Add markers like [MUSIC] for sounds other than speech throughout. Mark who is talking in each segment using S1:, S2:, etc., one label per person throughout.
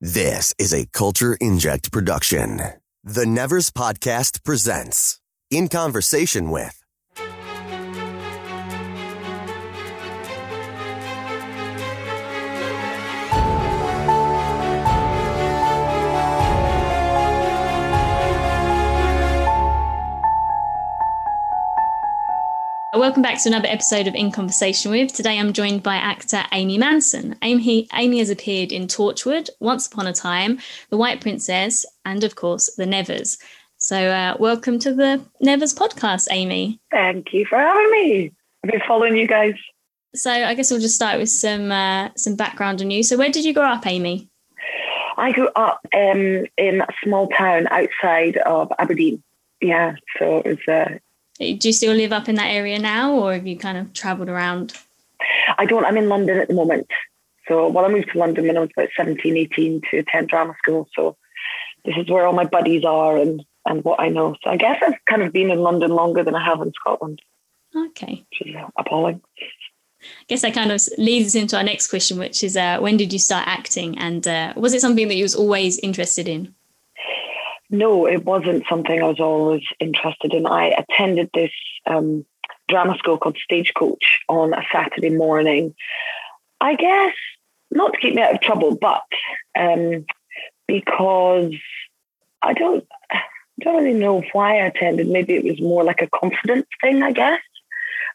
S1: This is a Culture Inject production. The Nevers Podcast presents In Conversation with.
S2: Welcome back to another episode of In Conversation With. Today I'm joined by actor Amy Manson. Amy, Amy has appeared in Torchwood, Once Upon a Time, The White Princess, and of course, The Nevers. So, uh, welcome to the Nevers podcast, Amy.
S3: Thank you for having me. I've been following you guys.
S2: So, I guess we'll just start with some uh, some background on you. So, where did you grow up, Amy?
S3: I grew up um, in a small town outside of Aberdeen. Yeah, so it was uh,
S2: do you still live up in that area now, or have you kind of travelled around?
S3: I don't. I'm in London at the moment. So, well, I moved to London when I was about 17, 18 to attend drama school. So, this is where all my buddies are and, and what I know. So, I guess I've kind of been in London longer than I have in Scotland.
S2: Okay.
S3: Which is appalling.
S2: I guess that kind of leads us into our next question, which is uh, when did you start acting? And uh, was it something that you was always interested in?
S3: No, it wasn't something I was always interested in. I attended this um, drama school called Stagecoach on a Saturday morning. I guess not to keep me out of trouble, but um, because I don't, I don't really know why I attended. Maybe it was more like a confidence thing, I guess,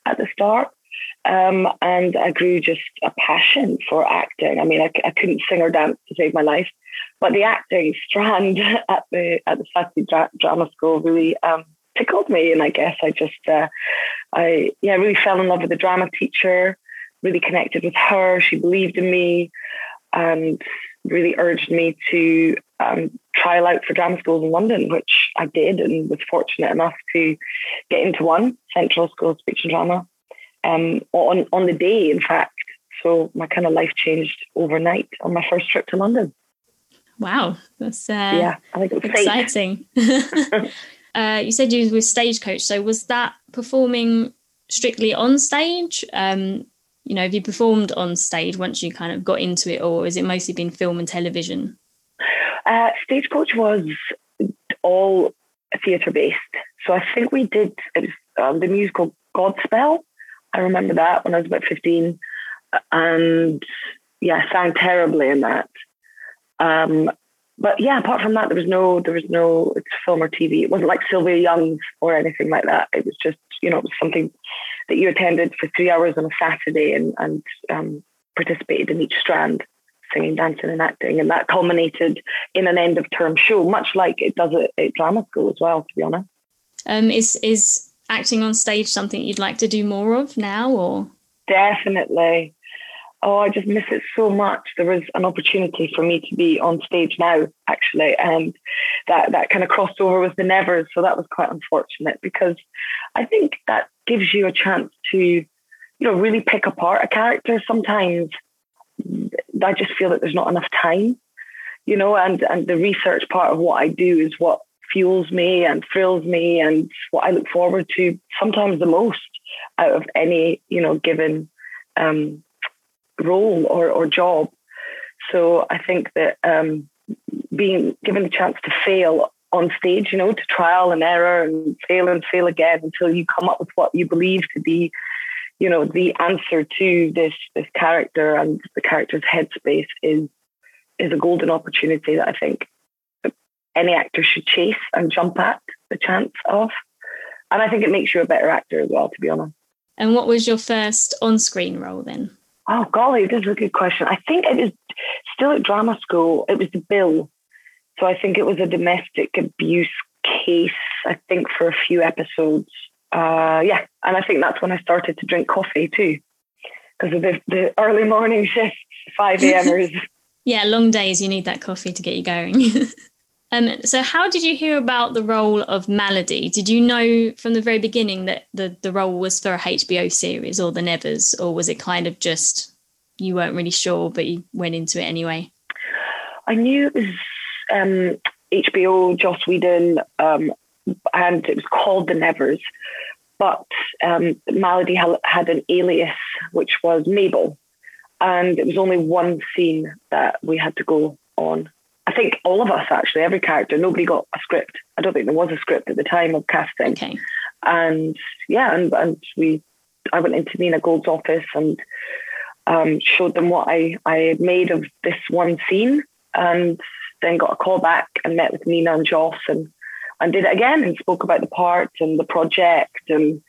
S3: at the start. Um, and I grew just a passion for acting. I mean, I, I couldn't sing or dance to save my life, but the acting strand [LAUGHS] at the at the Saturday dra- drama school really um, tickled me, and I guess I just uh, I yeah really fell in love with the drama teacher, really connected with her. She believed in me, and really urged me to um, trial out for drama schools in London, which I did, and was fortunate enough to get into one Central School of Speech and Drama um, on on the day, in fact. So my kind of life changed overnight on my first trip to London.
S2: Wow, that's uh,
S3: yeah, I think
S2: exciting. [LAUGHS] uh, you said you were stagecoach, so was that performing strictly on stage? Um, you know, have you performed on stage once you kind of got into it, or has it mostly been film and television?
S3: Uh, stagecoach was all theatre based. So I think we did it was, um, the musical Godspell I remember that when I was about 15. And yeah, sang terribly in that. Um, but yeah, apart from that, there was no, there was no film or TV. It wasn't like Sylvia Young's or anything like that. It was just, you know, it was something that you attended for three hours on a Saturday and, and um, participated in each strand, singing, dancing, and acting. And that culminated in an end of term show, much like it does at, at drama school as well, to be honest.
S2: Um, is is acting on stage something you'd like to do more of now or?
S3: Definitely. Oh i just miss it so much. There was an opportunity for me to be on stage now actually and that that kind of crossed over with the nevers so that was quite unfortunate because i think that gives you a chance to you know really pick apart a character sometimes. I just feel that there's not enough time you know and and the research part of what i do is what fuels me and thrills me and what I look forward to sometimes the most out of any, you know, given um, role or, or job. So I think that um, being given the chance to fail on stage, you know, to trial and error and fail and fail again until you come up with what you believe to be, you know, the answer to this this character and the character's headspace is is a golden opportunity that I think any actor should chase and jump at the chance of. And I think it makes you a better actor as well, to be honest.
S2: And what was your first on screen role then?
S3: Oh, golly, this is a good question. I think it was still at drama school. It was the bill. So I think it was a domestic abuse case, I think, for a few episodes. Uh, yeah. And I think that's when I started to drink coffee too, because of the, the early morning [LAUGHS] shifts, 5 a.m.ers. [LAUGHS]
S2: yeah, long days. You need that coffee to get you going. [LAUGHS] Um, so, how did you hear about the role of Maladie? Did you know from the very beginning that the, the role was for a HBO series or the Nevers, or was it kind of just you weren't really sure, but you went into it anyway?
S3: I knew it was um, HBO, Joss Whedon, um, and it was called The Nevers. But um, Maladie had an alias, which was Mabel. And it was only one scene that we had to go on. I think all of us actually, every character, nobody got a script. I don't think there was a script at the time of casting.
S2: Okay.
S3: And yeah, and, and we, I went into Nina Gold's office and um, showed them what I, I had made of this one scene and then got a call back and met with Nina and Joss and, and did it again and spoke about the part and the project and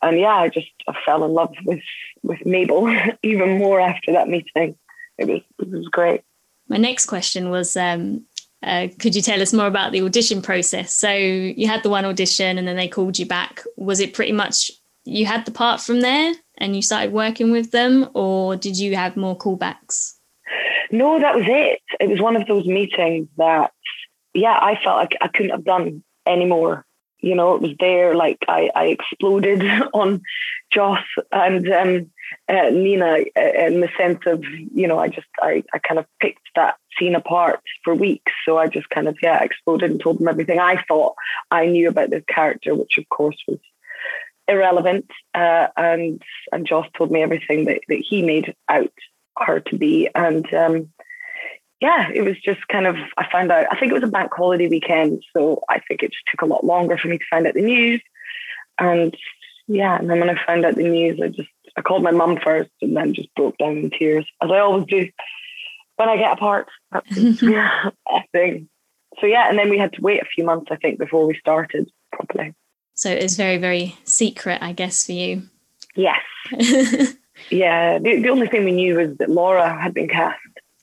S3: and yeah, I just I fell in love with with Mabel [LAUGHS] even more after that meeting. It was it was great.
S2: My next question was um, uh, could you tell us more about the audition process? So you had the one audition and then they called you back. Was it pretty much you had the part from there and you started working with them, or did you have more callbacks?
S3: No, that was it. It was one of those meetings that, yeah, I felt like I couldn't have done any more. You know, it was there. Like I, I exploded [LAUGHS] on Joss and um, uh, Nina uh, in the sense of, you know, I just, I, I kind of picked that scene apart for weeks. So I just kind of, yeah, exploded and told them everything I thought I knew about the character, which of course was irrelevant. Uh, and and Joss told me everything that, that he made out her to be. And um, yeah, it was just kind of, I found out, I think it was a bank holiday weekend. So I think it just took a lot longer for me to find out the news. And yeah, and then when I found out the news, I just, I called my mum first and then just broke down in tears, as I always do when I get apart. That's [LAUGHS] yeah, thing. So yeah, and then we had to wait a few months, I think, before we started properly.
S2: So it was very, very secret, I guess, for you.
S3: Yes. [LAUGHS] yeah. The, the only thing we knew was that Laura had been cast.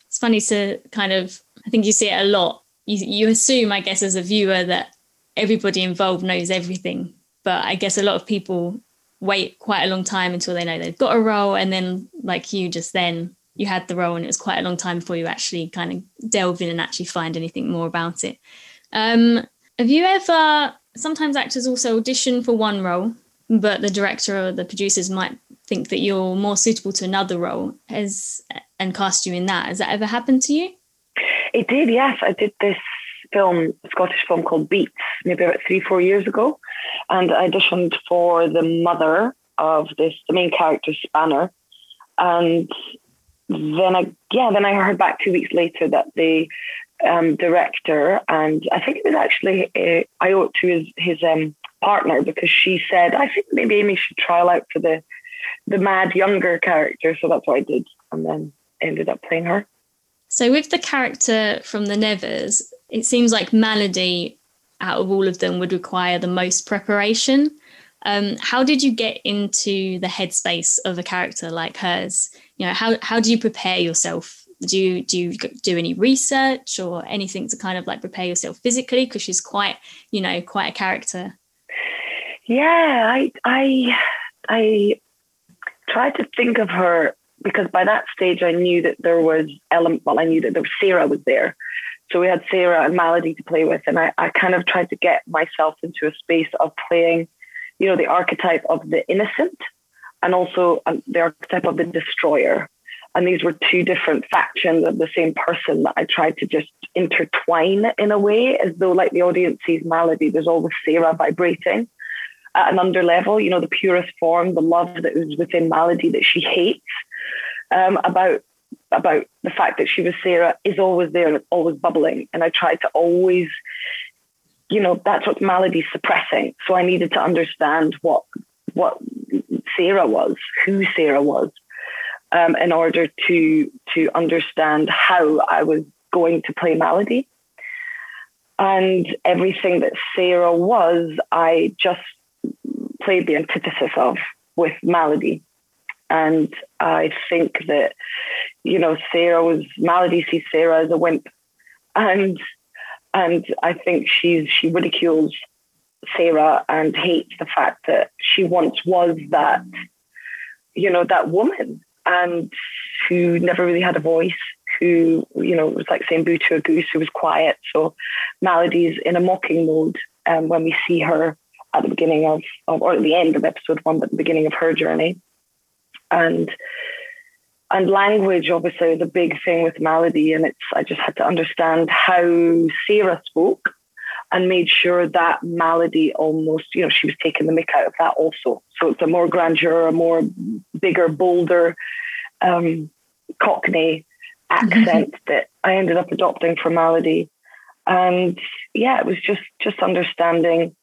S2: It's funny to kind of, I think you see it a lot. You, you assume, I guess, as a viewer that everybody involved knows everything. But I guess a lot of people wait quite a long time until they know they've got a role. And then, like you just then, you had the role and it was quite a long time before you actually kind of delve in and actually find anything more about it. Um, have you ever sometimes actors also audition for one role, but the director or the producers might think that you're more suitable to another role as and cast you in that. Has that ever happened to you?
S3: It did, yes. I did this film, Scottish film called Beats, maybe about three, four years ago. And I auditioned for the mother of this, the main character, Spanner. And then I, yeah, then I heard back two weeks later that the um, director, and I think it was actually uh, I owe it to his his um, partner because she said I think maybe Amy should trial out for the the mad younger character, so that's what I did, and then ended up playing her.
S2: So with the character from the Nevers, it seems like Maladie out of all of them would require the most preparation. Um, how did you get into the headspace of a character like hers? You know, how how do you prepare yourself do you do you do any research or anything to kind of like prepare yourself physically because she's quite you know quite a character
S3: yeah i i i tried to think of her because by that stage i knew that there was element well i knew that there was sarah was there so we had sarah and maladie to play with and i, I kind of tried to get myself into a space of playing you know the archetype of the innocent and also um, the archetype of the destroyer. And these were two different factions of the same person that I tried to just intertwine in a way, as though like the audience sees Maladie, there's always Sarah vibrating at an under level, you know, the purest form, the love that was within Maladie that she hates um, about about the fact that she was Sarah is always there and it's always bubbling. And I tried to always, you know, that's what Maladie's suppressing. So I needed to understand what what Sarah was, who Sarah was, um, in order to to understand how I was going to play Maladie. And everything that Sarah was, I just played the antithesis of with Maladie. And I think that, you know, Sarah was Maladie sees Sarah as a wimp. And and I think she's she ridicules Sarah and hates the fact that she once was that, you know, that woman and who never really had a voice, who, you know, was like saying boo to a goose, who was quiet. So Maladie's in a mocking mode um, when we see her at the beginning of, of, or at the end of episode one, but the beginning of her journey. And and language obviously is a big thing with Maladie and it's I just had to understand how Sarah spoke and made sure that Maladie almost, you know, she was taking the mick out of that also. So it's a more grandeur, a more bigger, bolder um, Cockney [LAUGHS] accent mm-hmm. that I ended up adopting for Maladie. And yeah, it was just just understanding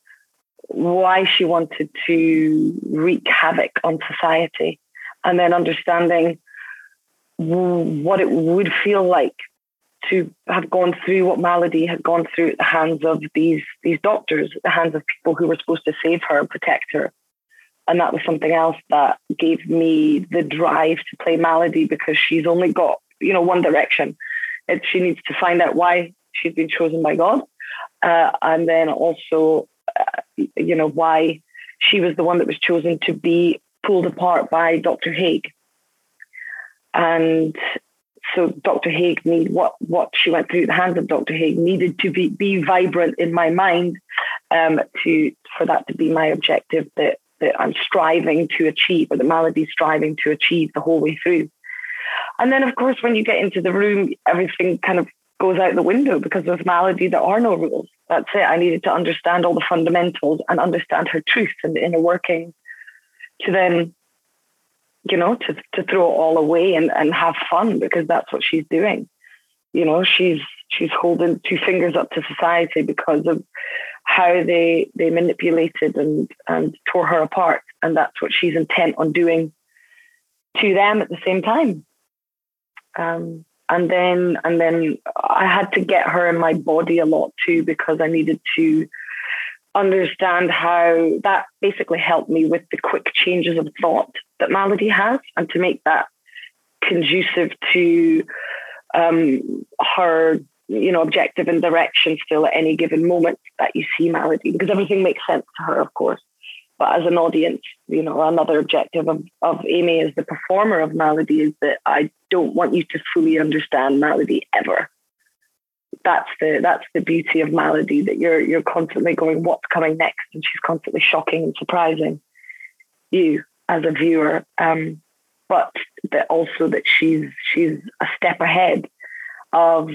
S3: why she wanted to wreak havoc on society and then understanding what it would feel like to have gone through what Maladie had gone through at the hands of these these doctors, at the hands of people who were supposed to save her and protect her. And that was something else that gave me the drive to play Maladie because she's only got, you know, one direction. It, she needs to find out why she's been chosen by God. Uh, and then also, uh, you know, why she was the one that was chosen to be pulled apart by Dr. Hague. And so Dr. Hague need what what she went through the hands of Dr. Hague needed to be be vibrant in my mind um, to for that to be my objective that that I'm striving to achieve or the Maladie's striving to achieve the whole way through. And then of course when you get into the room, everything kind of goes out the window because with Maladie there are no rules. That's it. I needed to understand all the fundamentals and understand her truth and the inner workings to then you know, to, to throw it all away and, and have fun because that's what she's doing. You know, she's she's holding two fingers up to society because of how they they manipulated and and tore her apart, and that's what she's intent on doing to them at the same time. Um, and then and then I had to get her in my body a lot too because I needed to understand how that basically helped me with the quick changes of thought that Maladie has and to make that conducive to um, her you know objective and direction still at any given moment that you see Maladie because everything makes sense to her of course. But as an audience you know another objective of, of amy as the performer of Maladie is that i don't want you to fully understand Maladie ever. That's the that's the beauty of Maladie that you're you're constantly going what's coming next? And she's constantly shocking and surprising you as a viewer um, but that also that she's she's a step ahead of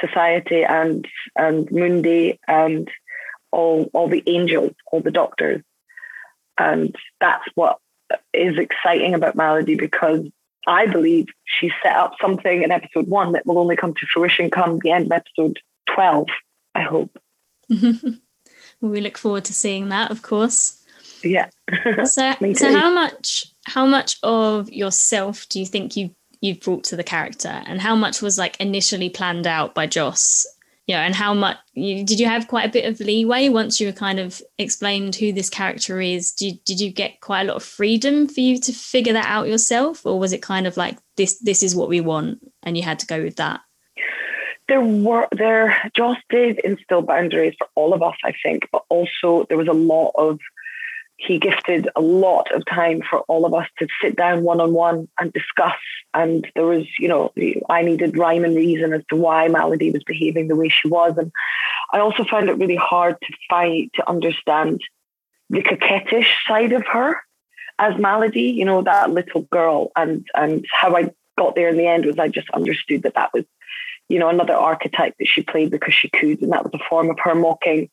S3: society and and Mundi and all all the angels all the doctors and that's what is exciting about Maladie because I believe she set up something in episode one that will only come to fruition come the end of episode 12, I hope. [LAUGHS]
S2: we look forward to seeing that, of course.
S3: Yeah. [LAUGHS]
S2: so, so how much how much of yourself do you think you you've brought to the character and how much was like initially planned out by Joss you know, and how much you, did you have quite a bit of leeway once you were kind of explained who this character is? Did, did you get quite a lot of freedom for you to figure that out yourself, or was it kind of like this? This is what we want, and you had to go with that.
S3: There were there. Joss did instill boundaries for all of us, I think, but also there was a lot of he gifted a lot of time for all of us to sit down one on one and discuss. And there was, you know, I needed rhyme and reason as to why Maladie was behaving the way she was. And I also found it really hard to find to understand the coquettish side of her as Maladie, you know, that little girl. And and how I got there in the end was I just understood that that was, you know, another archetype that she played because she could, and that was a form of her mocking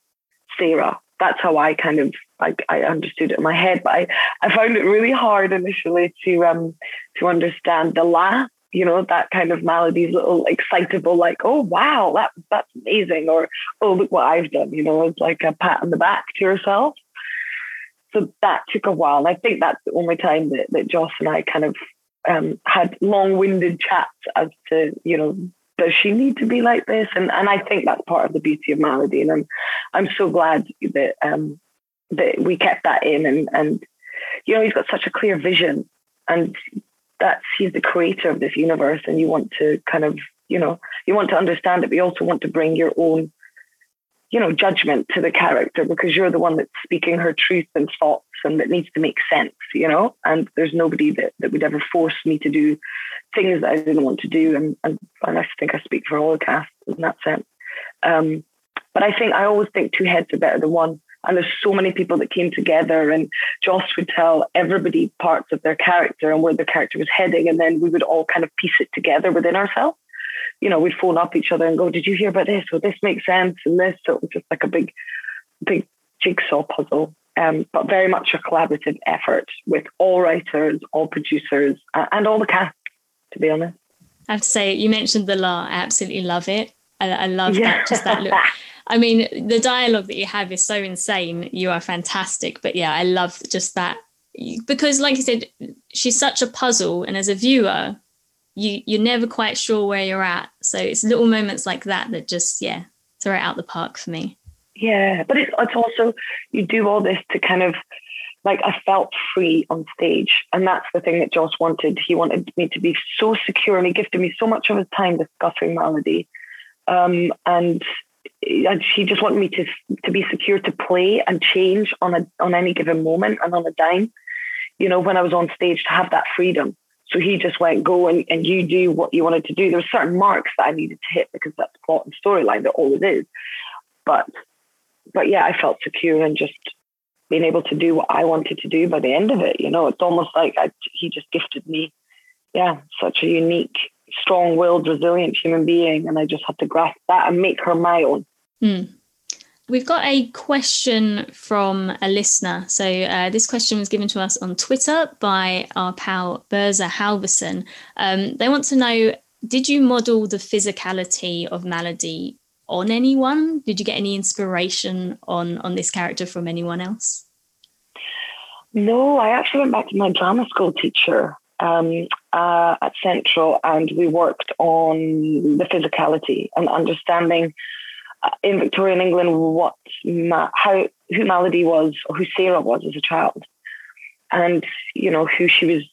S3: Sarah that's how I kind of I, I understood it in my head. But I, I found it really hard initially to um to understand the laugh, you know, that kind of Maladie's little excitable, like, oh wow, that that's amazing, or oh look what I've done, you know, it's like a pat on the back to yourself. So that took a while. And I think that's the only time that, that Joss and I kind of um, had long-winded chats as to, you know, does she need to be like this? And and I think that's part of the beauty of Maladie. And I'm I'm so glad that um that we kept that in and and you know, he's got such a clear vision and that's he's the creator of this universe and you want to kind of, you know, you want to understand it, but you also want to bring your own, you know, judgment to the character because you're the one that's speaking her truth and thoughts and that needs to make sense, you know, and there's nobody that, that would ever force me to do things that I didn't want to do. And, and, and I think I speak for all the cast in that sense. Um, but I think I always think two heads are better than one. And there's so many people that came together, and Joss would tell everybody parts of their character and where their character was heading, and then we would all kind of piece it together within ourselves. You know, we'd phone up each other and go, "Did you hear about this? Or this makes sense?" And this, so it was just like a big, big jigsaw puzzle um, but very much a collaborative effort with all writers, all producers, uh, and all the cast, to be honest.
S2: I have to say, you mentioned the la. I absolutely love it. I, I love yeah. that. Just that look. [LAUGHS] I mean, the dialogue that you have is so insane. You are fantastic. But yeah, I love just that because, like you said, she's such a puzzle, and as a viewer, you you're never quite sure where you're at. So it's little moments like that that just yeah throw it out the park for me.
S3: Yeah, but it's it's also you do all this to kind of like I felt free on stage, and that's the thing that Joss wanted. He wanted me to be so secure, and he gifted me so much of his time discussing maladie, um, and he just wanted me to to be secure to play and change on a on any given moment and on a dime. You know, when I was on stage, to have that freedom. So he just went, go and, and you do what you wanted to do. There were certain marks that I needed to hit because that's plot and storyline that always is. But but yeah, I felt secure and just being able to do what I wanted to do by the end of it. You know, it's almost like I, he just gifted me, yeah, such a unique, strong-willed, resilient human being, and I just had to grasp that and make her my own.
S2: Mm. We've got a question from a listener. So, uh, this question was given to us on Twitter by our pal Berza Halverson. Um, they want to know Did you model the physicality of Maladie on anyone? Did you get any inspiration on, on this character from anyone else?
S3: No, I actually went back to my drama school teacher um, uh, at Central and we worked on the physicality and understanding in Victorian England what Ma- how who Maladie was or who Sarah was as a child, and you know who she was,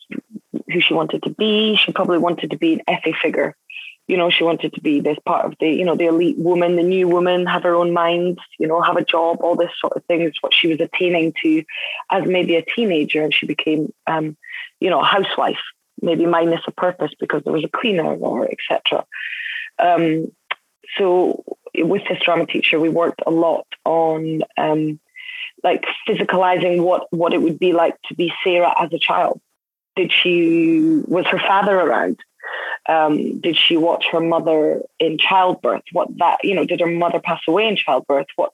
S3: who she wanted to be. She probably wanted to be an Effie figure. You know, she wanted to be this part of the, you know, the elite woman, the new woman, have her own mind, you know, have a job, all this sort of thing is what she was attaining to as maybe a teenager. And she became, um, you know, a housewife, maybe minus a purpose because there was a cleaner or etc. Um, so with this drama teacher, we worked a lot on um, like physicalizing what what it would be like to be Sarah as a child. Did she was her father around? Um, did she watch her mother in childbirth? What that you know? Did her mother pass away in childbirth? What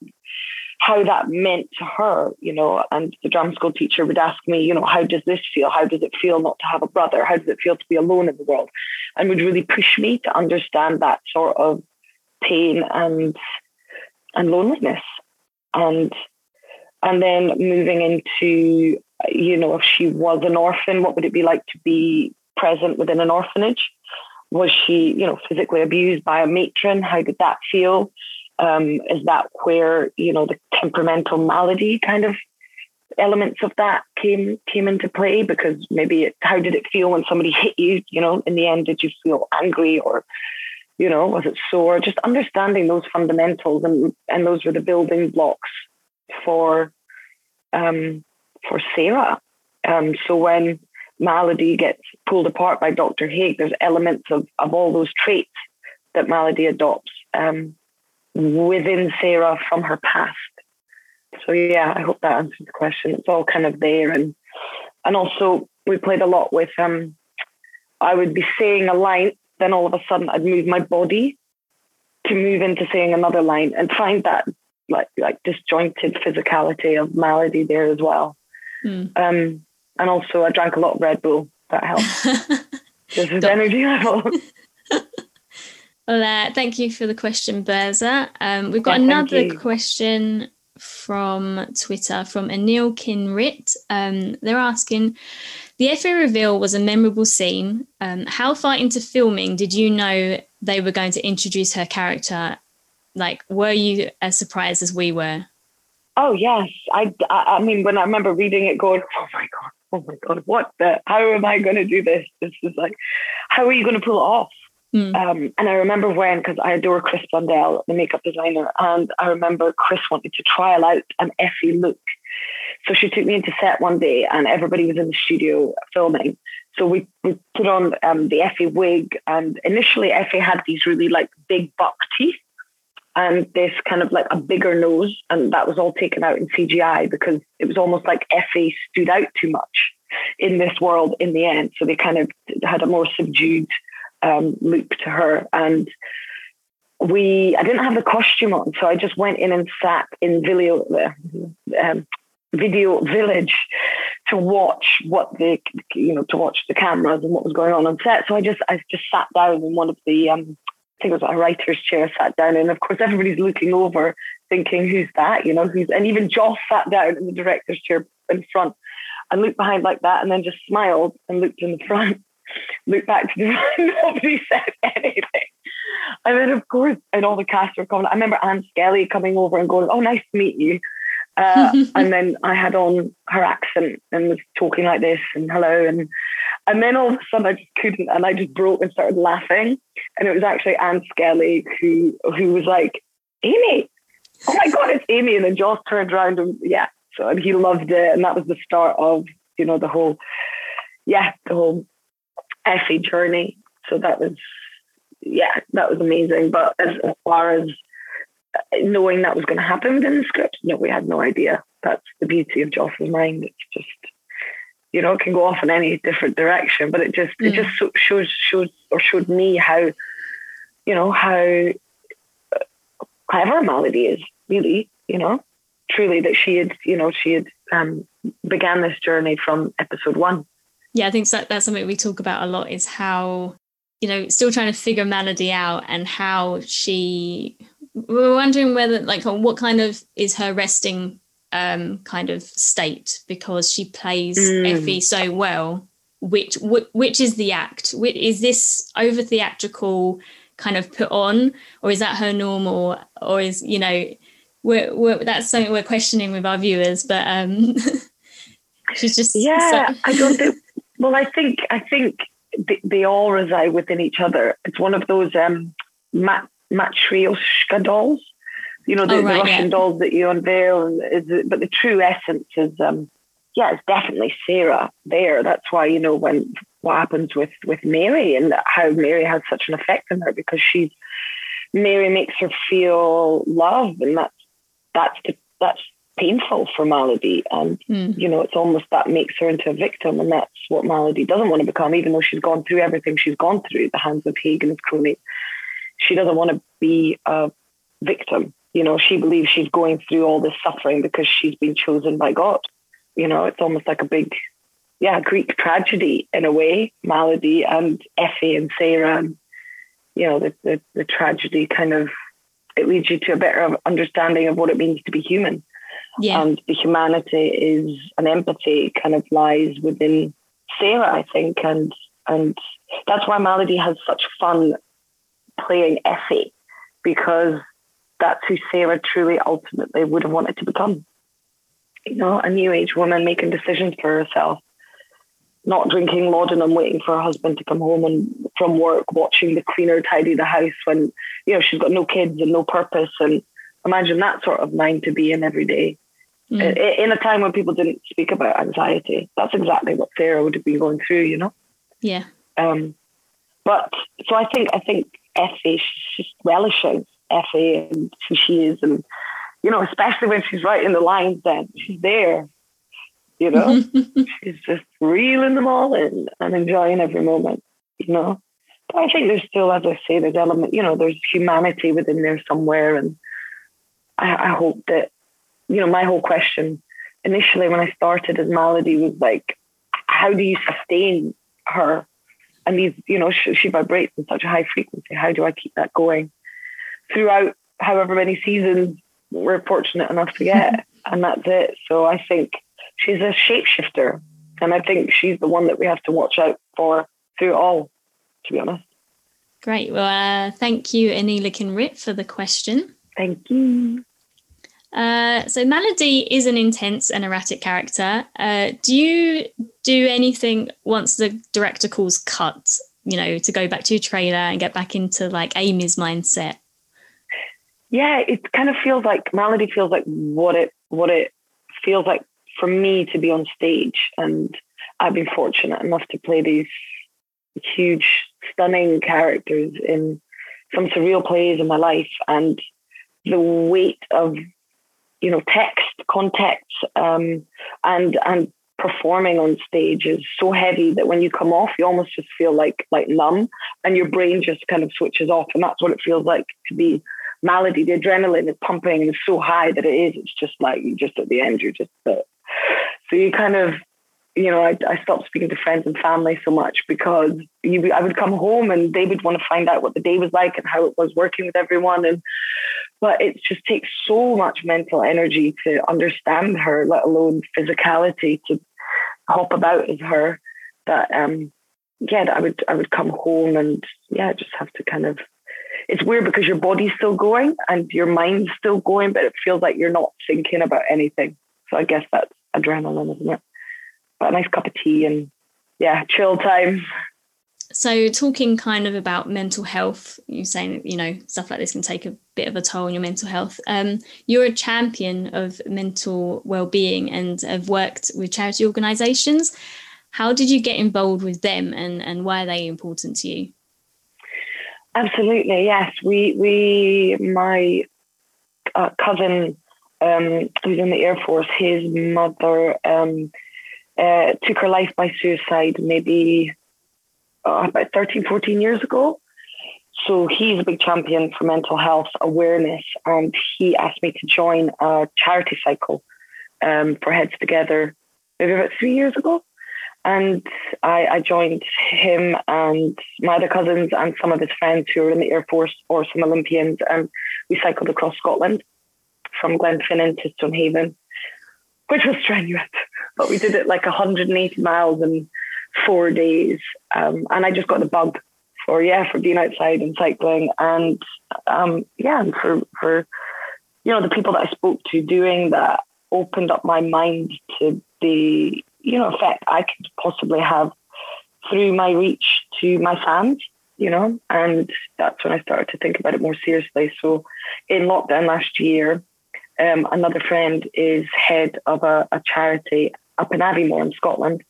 S3: how that meant to her, you know, and the drama school teacher would ask me, you know, how does this feel? How does it feel not to have a brother? How does it feel to be alone in the world? And would really push me to understand that sort of pain and and loneliness and and then moving into you know if she was an orphan what would it be like to be present within an orphanage? Was she you know physically abused by a matron? How did that feel? Um, is that where you know the temperamental maladie kind of elements of that came came into play? Because maybe it, how did it feel when somebody hit you? You know in the end did you feel angry or you know, was it sore? Just understanding those fundamentals and and those were the building blocks for um, for Sarah. Um, so when Maladie gets pulled apart by Dr. Hague, there's elements of, of all those traits that Maladie adopts um, within Sarah from her past. So yeah, I hope that answers the question. It's all kind of there, and and also we played a lot with. Um, I would be saying a line then all of a sudden I'd move my body to move into saying another line and find that like like disjointed physicality of Maladie there as well. Mm. Um, and also I drank a lot of Red Bull. That helps. [LAUGHS] Just his energy level. [LAUGHS]
S2: well, uh, thank you for the question, Berza. Um, we've got yeah, another question from Twitter from Anil Kinrit. Um, they're asking the Effie reveal was a memorable scene. Um, how far into filming did you know they were going to introduce her character? Like, were you as surprised as we were?
S3: Oh yes, I. I mean, when I remember reading it, going, "Oh my god, oh my god, what the? How am I going to do this? This is like, how are you going to pull it off?" Mm. Um, and I remember when, because I adore Chris Blundell, the makeup designer, and I remember Chris wanted to trial out an Effie look so she took me into set one day and everybody was in the studio filming. So we, we put on um, the Effie wig and initially Effie had these really like big buck teeth and this kind of like a bigger nose and that was all taken out in CGI because it was almost like Effie stood out too much in this world in the end. So they kind of had a more subdued um, look to her and we I didn't have the costume on, so I just went in and sat in video um, Video Village to watch what the you know to watch the cameras and what was going on on set. So I just I just sat down in one of the um, I think it was a writer's chair, sat down, and of course everybody's looking over, thinking who's that, you know, who's and even Joss sat down in the director's chair in front and looked behind like that, and then just smiled and looked in the front, [LAUGHS] looked back to the [LAUGHS] front. Nobody said anything. And then, of course, and all the cast were coming. I remember Ann Skelly coming over and going, "Oh, nice to meet you." Uh, [LAUGHS] and then I had on her accent and was talking like this and hello and and then all of a sudden I just couldn't and I just broke and started laughing and it was actually Ann Skelly who who was like Amy oh my god it's Amy and then Joss turned around and yeah so and he loved it and that was the start of you know the whole yeah the whole Effie journey so that was yeah that was amazing but as, as far as knowing that was going to happen within the script. No, we had no idea. That's the beauty of Joss's mind. It's just, you know, it can go off in any different direction, but it just mm. it just shows shows or showed me how, you know, how clever Maladie is. Really, you know, truly that she had, you know, she had um, began this journey from episode one.
S2: Yeah, I think so, that's something we talk about a lot. Is how you know still trying to figure Maladie out and how she we are wondering whether like what kind of is her resting um kind of state because she plays mm. Effie so well which which is the act which, is this over theatrical kind of put on or is that her normal or is you know we're, we're that's something we're questioning with our viewers but um [LAUGHS] she's just
S3: yeah so. i don't think well i think i think they, they, all reside within each other it's one of those um mat matryoshka dolls. You know, the, oh, right, the Russian yeah. dolls that you unveil. Is, but the true essence is, um, yeah, it's definitely Sarah there. That's why, you know, when what happens with, with Mary and how Mary has such an effect on her because she's, Mary makes her feel love and that's, that's the, that's painful for Maladie. And, mm. you know, it's almost that makes her into a victim. And that's what Maladie doesn't want to become, even though she's gone through everything she's gone through at the hands of Hagen and crony she doesn't want to be a victim. You know, she believes she's going through all this suffering because she's been chosen by God. You know, it's almost like a big, yeah, Greek tragedy in a way, Maladie and Effie and Sarah. And, you know, the, the, the tragedy kind of, it leads you to a better understanding of what it means to be human. Yeah. And the humanity is an empathy kind of lies within Sarah, I think. And, and that's why Maladie has such fun playing Effie because that's who Sarah truly ultimately would have wanted to become. You know, a new age woman making decisions for herself, not drinking laudanum, waiting for her husband to come home and from work, watching the cleaner tidy the house when, you know, she's got no kids and no purpose. And imagine that sort of mind to be in every day. Mm. In a time when people didn't speak about anxiety, that's exactly what Sarah would have been going through, you know?
S2: Yeah.
S3: Um, but so I think I think Effie, she's just relishing Effie and who she is, and you know, especially when she's writing the lines, then she's there. You know, [LAUGHS] she's just reeling them all in and enjoying every moment. You know, but I think there's still, as I say, there's element. You know, there's humanity within there somewhere, and I, I hope that you know my whole question initially when I started as Maladie was like, how do you sustain her and these, you know, she, she vibrates in such a high frequency. How do I keep that going throughout however many seasons we're fortunate enough to get? [LAUGHS] and that's it. So I think she's a shapeshifter. And I think she's the one that we have to watch out for through all, to be honest.
S2: Great. Well, uh, thank you, Anila Kinrit, for the question.
S3: Thank you.
S2: Uh, so Maladie is an intense and erratic character. Uh, do you do anything once the director calls cut? You know, to go back to your trailer and get back into like Amy's mindset.
S3: Yeah, it kind of feels like Maladie feels like what it what it feels like for me to be on stage, and I've been fortunate enough to play these huge, stunning characters in some surreal plays in my life, and the weight of you know, text, context, um, and and performing on stage is so heavy that when you come off, you almost just feel like like numb, and your brain just kind of switches off, and that's what it feels like to be Maladie. The adrenaline is pumping it's so high that it is. It's just like you just at the end, you're just so you kind of you know, I, I stopped speaking to friends and family so much because you, I would come home and they would want to find out what the day was like and how it was working with everyone. And but it just takes so much mental energy to understand her, let alone physicality to hop about as her. That um, yeah, I would I would come home and yeah, just have to kind of. It's weird because your body's still going and your mind's still going, but it feels like you're not thinking about anything. So I guess that's adrenaline, isn't it? But a nice cup of tea and yeah, chill time.
S2: So, talking kind of about mental health, you're saying you know stuff like this can take a bit of a toll on your mental health. Um, you're a champion of mental well-being and have worked with charity organisations. How did you get involved with them, and and why are they important to you?
S3: Absolutely, yes. We we my uh, cousin um, who's in the Air Force, his mother um, uh, took her life by suicide maybe uh, about 13, 14 years ago. So he's a big champion for mental health awareness, and he asked me to join a charity cycle um, for Heads Together maybe about three years ago. And I, I, joined him and my other cousins and some of his friends who were in the Air Force or some Olympians, and we cycled across Scotland from Glenfinnan to Stonehaven, which was strenuous, but we did it like 180 miles in four days. Um, and I just got the bug for, yeah, for being outside and cycling. And um, yeah, and for, for, you know, the people that I spoke to doing that opened up my mind to the, you know, effect I could possibly have through my reach to my fans you know, and that's when I started to think about it more seriously. So in lockdown last year, um, another friend is head of a, a, charity up in Aviemore in Scotland.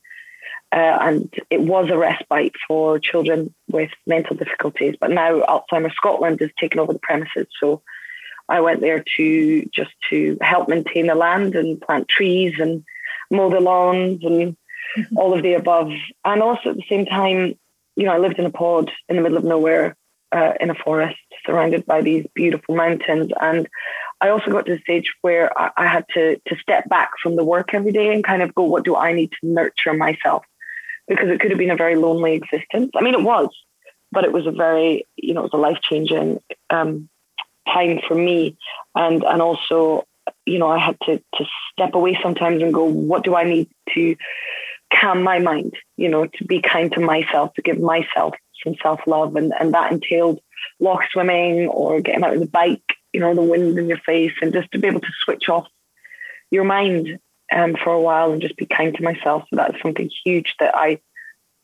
S3: Uh, and it was a respite for children with mental difficulties. But now Alzheimer's Scotland has taken over the premises. So I went there to just to help maintain the land and plant trees and mow the lawns and all of the above. And also at the same time, you know, I lived in a pod in the middle of nowhere uh, in a forest surrounded by these beautiful mountains. And I also got to the stage where I, I, had to to step back from the work every day and kind of go, what do I need to nurture myself? Because it could have been a very lonely existence. I mean, it was, but it was a very, you know, it was a life changing um, time for me, and and also, you know, I had to to step away sometimes and go, what do I need to calm my mind? You know, to be kind to myself, to give myself some self love, and and that entailed loch swimming or getting out of the bike you know, the wind in your face and just to be able to switch off your mind um, for a while and just be kind to myself. So that's something huge that I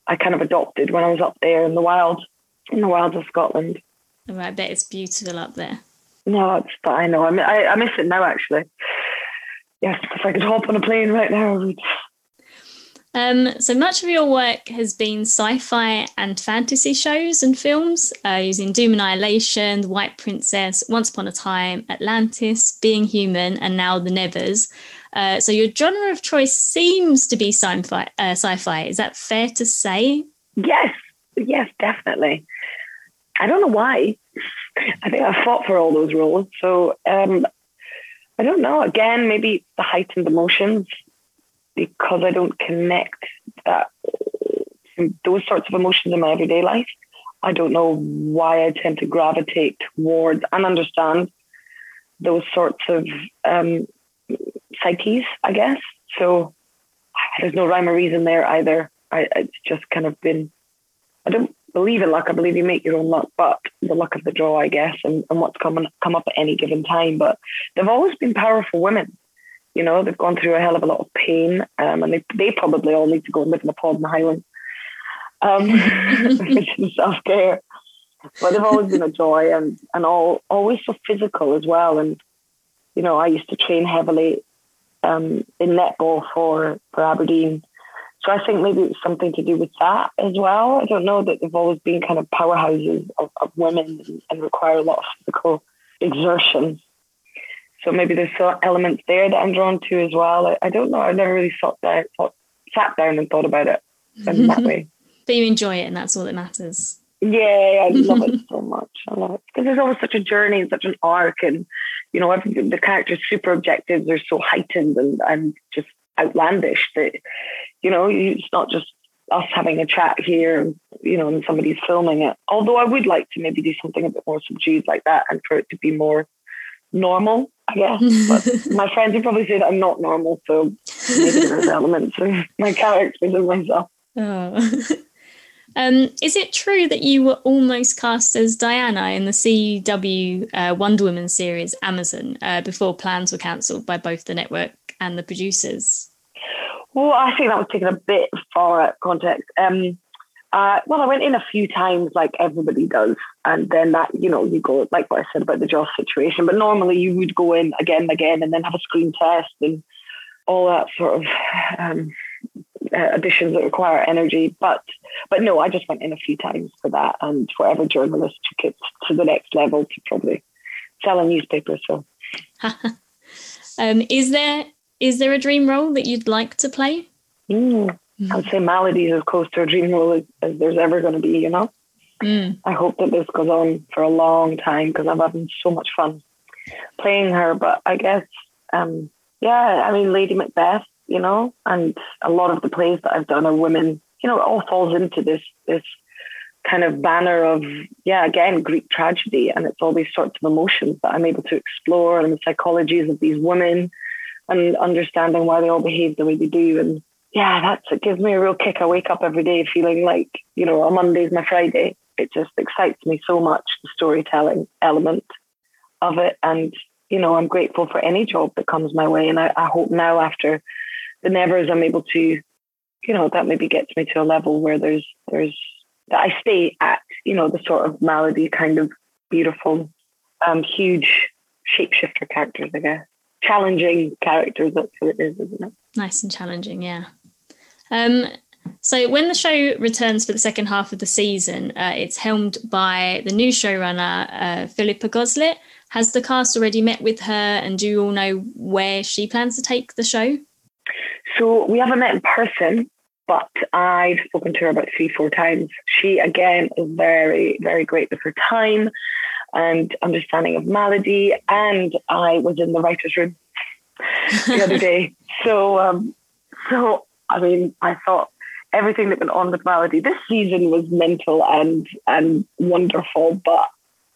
S3: I kind of adopted when I was up there in the wild, in the wilds of Scotland.
S2: Oh, I bet it's beautiful up there.
S3: No, it's I know. I, I, I miss it now actually. Yes, if I could hop on a plane right now, I would
S2: um, so much of your work has been sci-fi and fantasy shows and films, uh, using Doom Annihilation, The White Princess, Once Upon a Time, Atlantis, Being Human, and now The Nevers. Uh, so your genre of choice seems to be sci-fi. Uh, sci-fi. Is that fair to say?
S3: Yes, yes, definitely. I don't know why. I think I fought for all those roles. So um, I don't know. Again, maybe the heightened emotions because I don't connect that those sorts of emotions in my everyday life. I don't know why I tend to gravitate towards and understand those sorts of um, psyches, I guess. So there's no rhyme or reason there either. I, it's just kind of been, I don't believe in luck. I believe you make your own luck, but the luck of the draw, I guess, and, and what's coming come up at any given time. But they've always been powerful women. You know, they've gone through a hell of a lot of pain, um, and they they probably all need to go and live in a pod in the Highlands, um, [LAUGHS] [LAUGHS] self care. But they've always been a joy and and all always so physical as well. And you know, I used to train heavily um, in netball for for Aberdeen. So I think maybe it's something to do with that as well. I don't know that they've always been kind of powerhouses of, of women and, and require a lot of physical exertion. So maybe there's some elements there that I'm drawn to as well. I, I don't know. I've never really thought that, thought, sat down and thought about it in that [LAUGHS] way.
S2: But you enjoy it, and that's all that matters.
S3: Yeah, I love it [LAUGHS] so much. I love it because there's always such a journey and such an arc, and you know, every, the characters' super objectives are so heightened and and just outlandish that you know it's not just us having a chat here, you know, and somebody's filming it. Although I would like to maybe do something a bit more subdued like that and for it to be more normal, I guess. But [LAUGHS] my friends would probably say that I'm not normal, so maybe there's elements of my characters and myself.
S2: Oh. [LAUGHS] um, is it true that you were almost cast as Diana in the CW uh, Wonder Woman series Amazon uh, before plans were cancelled by both the network and the producers?
S3: Well, I think that was taken a bit far out of context. Um, uh, well, I went in a few times, like everybody does, and then that you know you go like what I said about the Joss situation. But normally you would go in again and again, and then have a screen test and all that sort of um, uh, additions that require energy. But but no, I just went in a few times for that, and whatever journalist took it to the next level to probably sell a newspaper. So, [LAUGHS]
S2: um, is there is there a dream role that you'd like to play?
S3: Mm, I'd say Maladie is as close to a dream role as, as there's ever going to be. You know, mm. I hope that this goes on for a long time because I'm having so much fun playing her. But I guess, um, yeah, I mean, Lady Macbeth, you know, and a lot of the plays that I've done are women. You know, it all falls into this this kind of banner of yeah again greek tragedy and it's all these sorts of emotions that i'm able to explore and the psychologies of these women and understanding why they all behave the way they do. And yeah, that's it gives me a real kick. I wake up every day feeling like, you know, a Monday's my Friday. It just excites me so much, the storytelling element of it. And, you know, I'm grateful for any job that comes my way. And I, I hope now after the Nevers, I'm able to, you know, that maybe gets me to a level where there's, there's, that I stay at, you know, the sort of Maladie kind of beautiful, um, huge shapeshifter characters, I guess challenging character characters. That's what it is, isn't it?
S2: Nice and challenging, yeah. Um, so when the show returns for the second half of the season, uh, it's helmed by the new showrunner uh, Philippa Goslett. Has the cast already met with her, and do you all know where she plans to take the show?
S3: So we haven't met in person, but I've spoken to her about three, four times. She again is very, very great with her time and understanding of Maladie. And I was in the writer's room the other [LAUGHS] day. So, um, so I mean, I thought everything that went on with Maladie this season was mental and and wonderful, but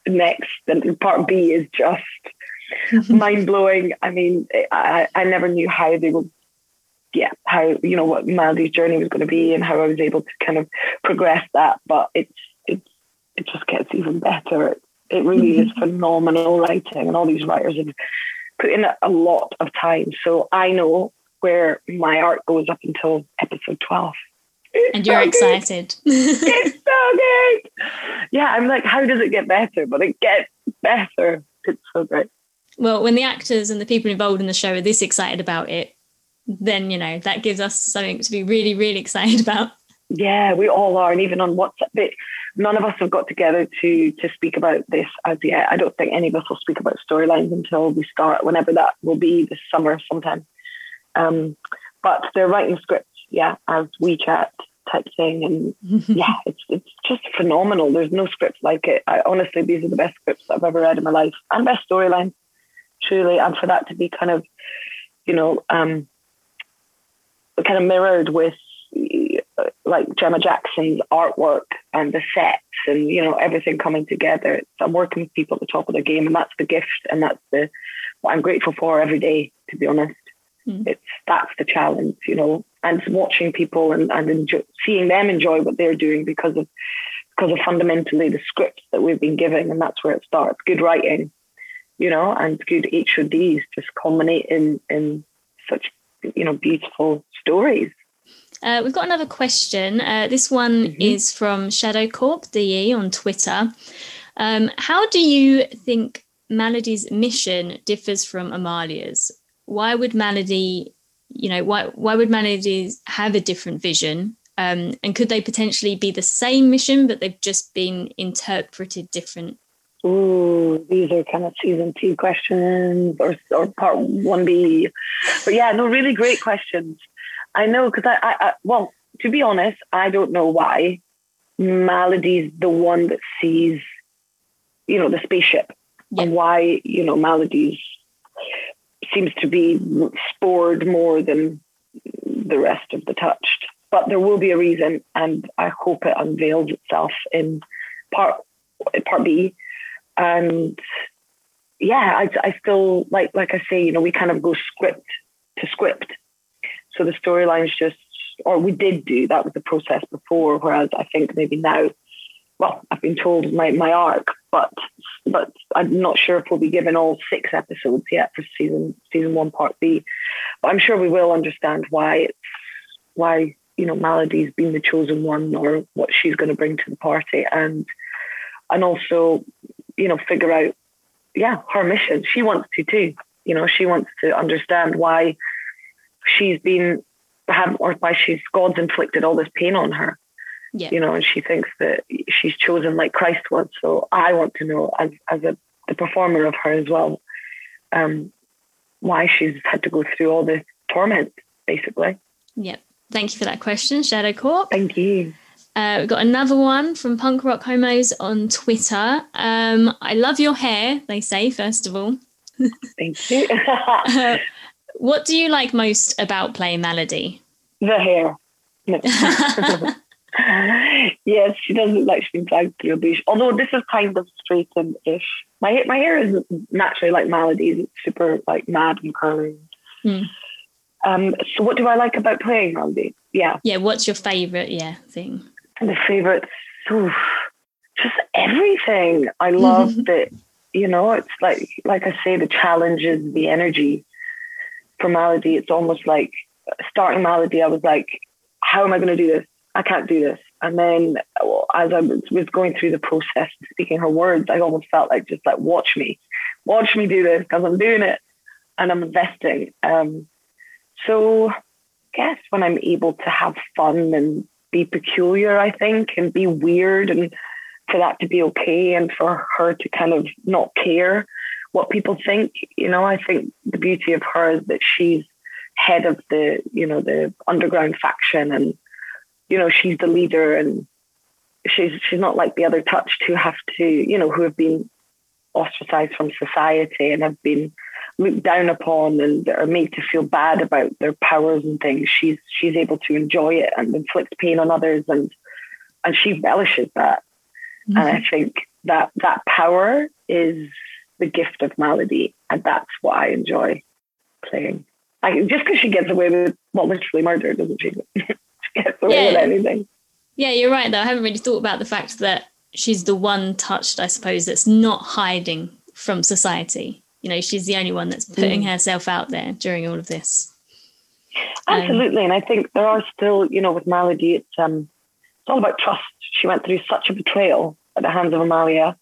S3: next, and part B is just [LAUGHS] mind blowing. I mean, I, I never knew how they would yeah, how you know what Maladie's journey was going to be and how I was able to kind of progress that. But it's it's it just gets even better. It's it really is mm-hmm. phenomenal writing, and all these writers have put in a lot of time. So I know where my art goes up until episode 12.
S2: It's and you're so excited. [LAUGHS]
S3: it's so good. Yeah, I'm like, how does it get better? But it gets better. It's so great.
S2: Well, when the actors and the people involved in the show are this excited about it, then you know that gives us something to be really, really excited about.
S3: Yeah, we all are, and even on WhatsApp. But none of us have got together to to speak about this as yet. I don't think any of us will speak about storylines until we start, whenever that will be this summer sometime. Um, but they're writing scripts, yeah, as WeChat type thing, and [LAUGHS] yeah, it's it's just phenomenal. There's no scripts like it. I, honestly, these are the best scripts I've ever read in my life, and best storylines, truly. And for that to be kind of, you know, um, kind of mirrored with like Gemma Jackson's artwork and the sets and you know everything coming together. I'm working with people at the top of the game, and that's the gift, and that's the what I'm grateful for every day. To be honest, mm. it's that's the challenge, you know, and watching people and and enjoy, seeing them enjoy what they're doing because of because of fundamentally the scripts that we've been giving, and that's where it starts. Good writing, you know, and good HODs just culminate in in such you know beautiful stories
S2: uh, we've got another question. Uh, this one mm-hmm. is from Shadow Corp DE on Twitter. Um, how do you think Maladie's mission differs from Amalia's? Why would Maladie, you know, why why would Maladie have a different vision? Um, and could they potentially be the same mission, but they've just been interpreted different?
S3: Ooh, these are kind of season two questions or, or part 1B. But yeah, no, really great questions. I know because I, I, I, well, to be honest, I don't know why Maladie's the one that sees, you know, the spaceship, yeah. and why you know Maladie's seems to be spored more than the rest of the touched. But there will be a reason, and I hope it unveils itself in part part B. And yeah, I, I still like like I say, you know, we kind of go script to script. So the storylines just, or we did do that was the process before. Whereas I think maybe now, well, I've been told my my arc, but but I'm not sure if we'll be given all six episodes yet for season season one part B. But I'm sure we will understand why it's why you know Maladie's been the chosen one or what she's going to bring to the party and and also you know figure out yeah her mission she wants to too you know she wants to understand why she's been have or why she's God's inflicted all this pain on her yeah. you know and she thinks that she's chosen like Christ was so I want to know as as a the performer of her as well um why she's had to go through all this torment basically
S2: yep Thank you for that question, Shadow Corp.
S3: Thank you.
S2: Uh, we've got another one from Punk Rock Homos on Twitter. Um, I love your hair, they say, first of all.
S3: Thank you. [LAUGHS] uh,
S2: what do you like most about playing Maladie?
S3: The hair. [LAUGHS] yes, she does look like she's been dragged through a bush. Although this is kind of straightened-ish. My my hair is naturally like Maladie's. It's super like mad and curly. Mm. Um, so what do I like about playing Maladie? Yeah.
S2: Yeah. What's your favorite? Yeah. Thing.
S3: The favorite. Oof, just everything. I love [LAUGHS] that. You know, it's like like I say, the challenges, the energy for Maladie, It's almost like starting Maladie, I was like, how am I going to do this? I can't do this. And then as I was going through the process, speaking her words, I almost felt like just like watch me, watch me do this because I'm doing it and I'm investing. Um, so I guess when I'm able to have fun and be peculiar, I think, and be weird and for that to be okay and for her to kind of not care what people think, you know, I think the beauty of her is that she's head of the, you know, the underground faction and, you know, she's the leader and she's she's not like the other touched who have to, you know, who have been ostracized from society and have been looked down upon and are made to feel bad about their powers and things. She's she's able to enjoy it and inflict pain on others and and she relishes that. Mm-hmm. And I think that that power is the gift of Maladie, and that's what I enjoy playing. I, just because she gets away with well, literally murder, doesn't she? [LAUGHS] she gets away yeah. with anything.
S2: Yeah, you're right. Though I haven't really thought about the fact that she's the one touched, I suppose, that's not hiding from society you know she's the only one that's putting mm. herself out there during all of this
S3: um, absolutely um, and i think there are still you know with maladie it's um it's all about trust she went through such a betrayal at the hands of amalia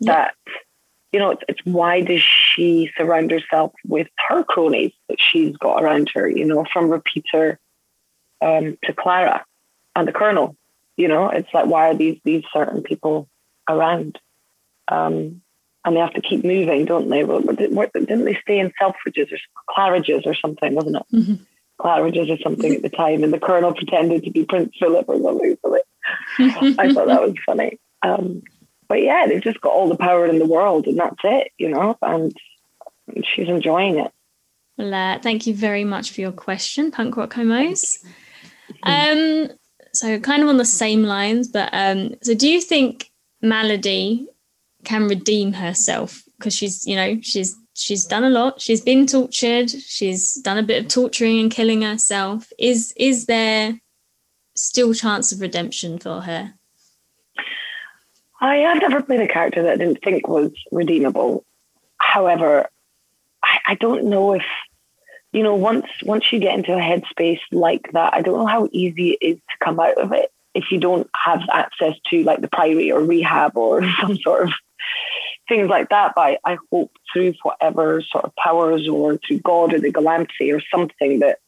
S3: that you know it's, it's why does she surround herself with her cronies that she's got around her you know from repeater um, to clara and the colonel you know it's like why are these these certain people around um, and they have to keep moving, don't they? Well, didn't they stay in Selfridges or Claridge's or something, wasn't it? Mm-hmm. Claridge's or something at the time, and the colonel pretended to be Prince Philip or something. [LAUGHS] I thought that was funny. Um, but yeah, they've just got all the power in the world, and that's it, you know. And, she's enjoying it.
S2: Well, uh, thank you very much for your question, Punk Rock Homos. Um, so kind of on the same lines, but um, so do you think Maladie can redeem herself because she's you know she's she's done a lot she's been tortured she's done a bit of torturing and killing herself is is there still chance of redemption for her
S3: i have never played a character that i didn't think was redeemable however I, I don't know if you know once once you get into a headspace like that i don't know how easy it is to come out of it if you don't have access to like the priory or rehab or [LAUGHS] some sort of things like that. But I, I hope through whatever sort of powers or through God or the Galanthi or something that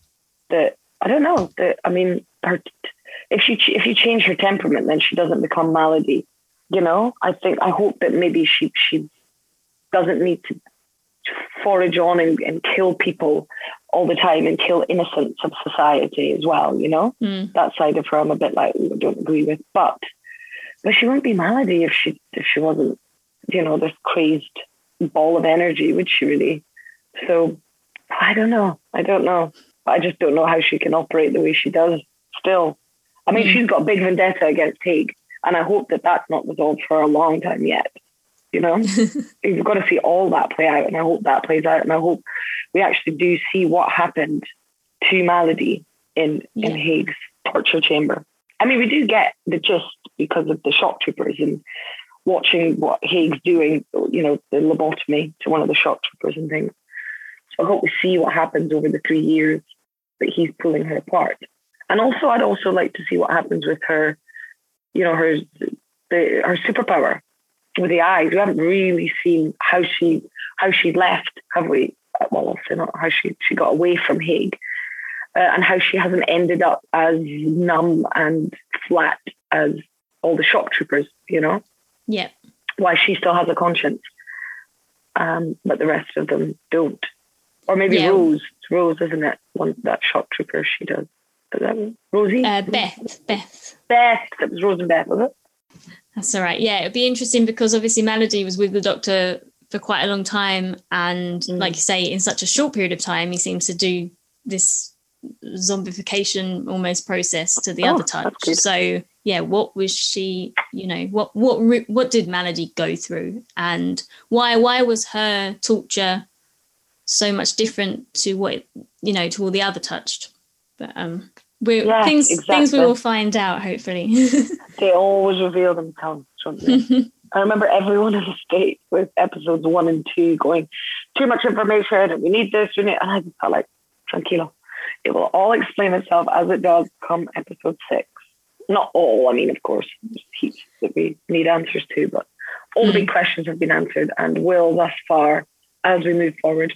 S3: that I don't know that I mean her if she if you change her temperament then she doesn't become Maladie. You know, I think I hope that maybe she she doesn't need to forage on and, and kill people all the time and kill innocents of society as well. You know, mm. that side of her I'm a bit like I don't agree with, but but she wouldn't be maladie if she if she wasn't you know, this crazed ball of energy, would she really? So I don't know. I don't know. I just don't know how she can operate the way she does still. I mean, mm. she's got big vendetta against Hague, and I hope that that's not resolved for a long time yet. You know, [LAUGHS] you've got to see all that play out, and I hope that plays out, and I hope we actually do see what happened to Maladie in yeah. in Hague's torture chamber. I mean, we do get the gist because of the shock troopers and watching what Hague's doing, you know, the lobotomy to one of the shock troopers and things. So I hope we see what happens over the three years that he's pulling her apart. And also, I'd also like to see what happens with her, you know, her the, her superpower with the eyes. We haven't really seen how she how she left, have we? Well, also not how she she got away from Hague, uh, and how she hasn't ended up as numb and flat as all the shock troopers. You know.
S2: Yeah.
S3: Why she still has a conscience, um, but the rest of them don't. Or maybe yeah. Rose. Rose, isn't it? One that shock trooper she does. Is that Rosie?
S2: Uh, Beth. Beth.
S3: Beth. It was Rose and Beth, was it?
S2: That's all right. Yeah, it'd be interesting because obviously Maladie was with the doctor for quite a long time, and mm. like you say, in such a short period of time, he seems to do this zombification almost process to the oh, other touch. So yeah, what was she? You know, what what what did Maladie go through, and why why was her torture so much different to what you know to all the other touched? But um, we yes, things exactly. things we will find out hopefully. [LAUGHS]
S3: they always reveal themselves, don't they? [LAUGHS] I remember everyone in the state with episodes one and two going too much information, we need this, we need, and I just felt like tranquilo. It will all explain itself as it does come episode six. Not all, I mean, of course, heaps that we need answers to, but all the big mm. questions have been answered and will thus far as we move forward.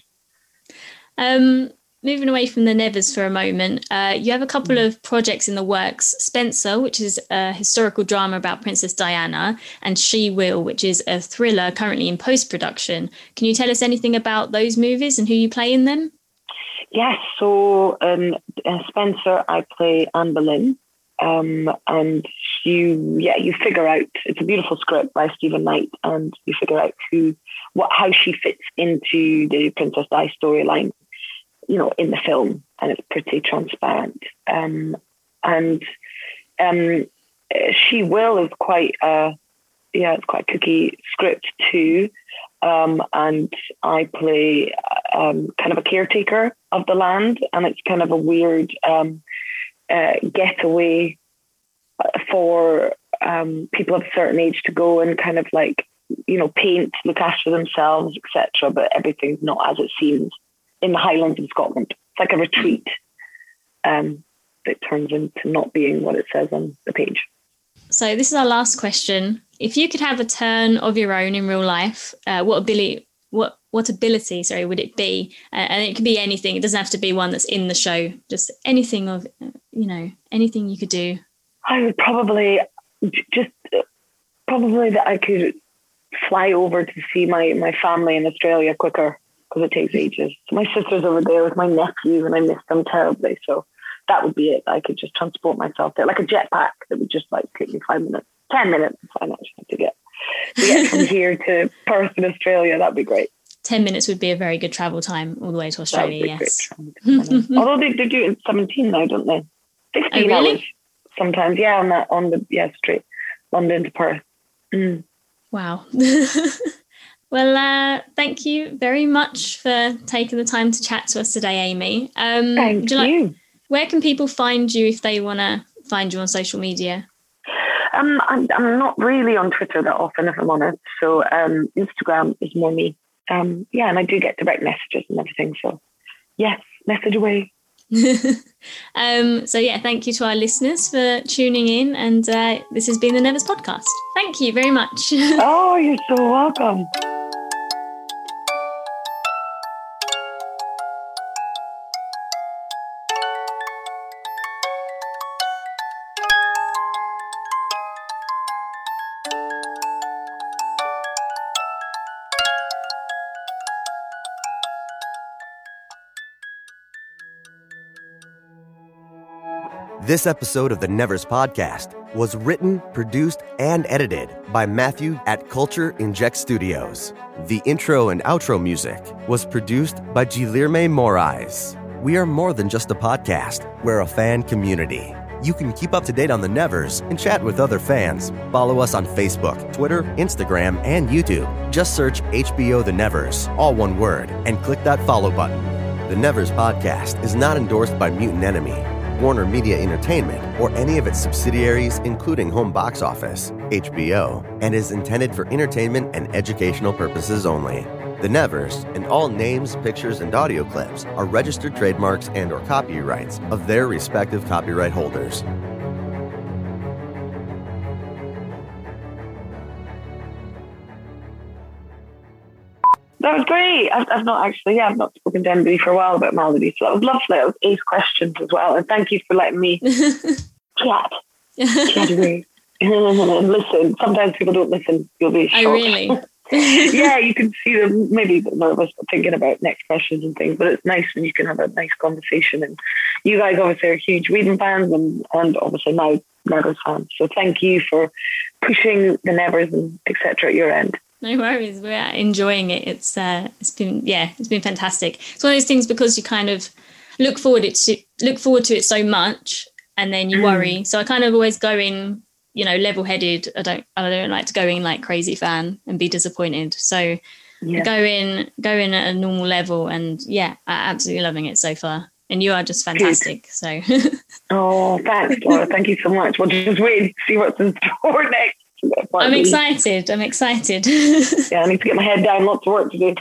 S2: Um, moving away from the Nevers for a moment, uh, you have a couple mm. of projects in the works Spencer, which is a historical drama about Princess Diana, and She Will, which is a thriller currently in post production. Can you tell us anything about those movies and who you play in them?
S3: Yes, so um, uh, Spencer, I play Anne Boleyn. Um, and you, yeah, you figure out it's a beautiful script by Steven Knight, and you figure out who, what, how she fits into the Princess Di storyline you know, in the film, and it's pretty transparent. Um, and um, she will is quite a yeah, it's quite a cookie script too. Um, and I play um, kind of a caretaker of the land, and it's kind of a weird um, uh, getaway for um, people of a certain age to go and kind of like you know paint, look after themselves, etc. But everything's not as it seems in the Highlands of Scotland. It's like a retreat um, that turns into not being what it says on the page.
S2: So this is our last question. If you could have a turn of your own in real life, uh, what ability, what what ability, sorry, would it be? Uh, and it could be anything. It doesn't have to be one that's in the show. Just anything of, you know, anything you could do.
S3: I would probably just probably that I could fly over to see my my family in Australia quicker because it takes ages. So my sister's over there with my nephews, and I miss them terribly. So that would be it. I could just transport myself there, like a jetpack that would just like take me five minutes, ten minutes, fine actually to get to get from [LAUGHS] here to Perth in Australia. That'd be great.
S2: 10 minutes would be a very good travel time all the way to Australia, yes. [LAUGHS]
S3: Although they, they do it in 17 now, don't they? 16 oh, really? hours sometimes, yeah, on that, on the, yeah, straight London to Perth. Mm.
S2: Wow. [LAUGHS] Well, uh, thank you very much for taking the time to chat to us today, Amy.
S3: Um, thank you. Like,
S2: where can people find you if they want to find you on social media?
S3: Um, I'm, I'm, not really on Twitter that often, if I'm honest. So um, Instagram is more me. Um, yeah, and I do get direct messages and everything. So yes, message away. [LAUGHS]
S2: um, so yeah, thank you to our listeners for tuning in, and uh, this has been the Nevers podcast. Thank you very much. [LAUGHS]
S3: oh, you're so welcome.
S1: This episode of the Nevers podcast was written, produced, and edited by Matthew at Culture Inject Studios. The intro and outro music was produced by Guilherme Moraes. We are more than just a podcast, we're a fan community. You can keep up to date on the Nevers and chat with other fans. Follow us on Facebook, Twitter, Instagram, and YouTube. Just search HBO The Nevers, all one word, and click that follow button. The Nevers podcast is not endorsed by Mutant Enemy, Warner Media Entertainment, or any of its subsidiaries, including Home Box Office, HBO, and is intended for entertainment and educational purposes only. The Nevers and all names, pictures, and audio clips are registered trademarks and or copyrights of their respective copyright holders.
S3: That was great. I've, I've not actually, yeah, I've not spoken to anybody for a while about Maladie, so that was lovely. That was ace questions as well, and thank you for letting me [LAUGHS] chat. chat away. [LAUGHS] [LAUGHS] listen. Sometimes people don't listen. You'll be shocked.
S2: Oh, really?
S3: yeah, you can see them maybe nervous thinking about next questions and things, but it's nice when you can have a nice conversation. And you guys obviously are huge Whedon fans and, and obviously now Nevers fans. So thank you for pushing the Nevers and etc. at your end.
S2: No worries, we're enjoying it. It's uh, it's been yeah, it's been fantastic. It's one of those things because you kind of look forward it to look forward to it so much, and then you worry. So I kind of always go in you know level headed i don't i don't like to go in like crazy fan and be disappointed so yeah. go in go in at a normal level and yeah i'm absolutely loving it so far and you are just fantastic Good. so [LAUGHS]
S3: oh thanks laura thank you so much we'll just wait and see what's in store next
S2: I'm excited. I'm excited. [LAUGHS]
S3: yeah, I need to get my head down. Lots of work to do.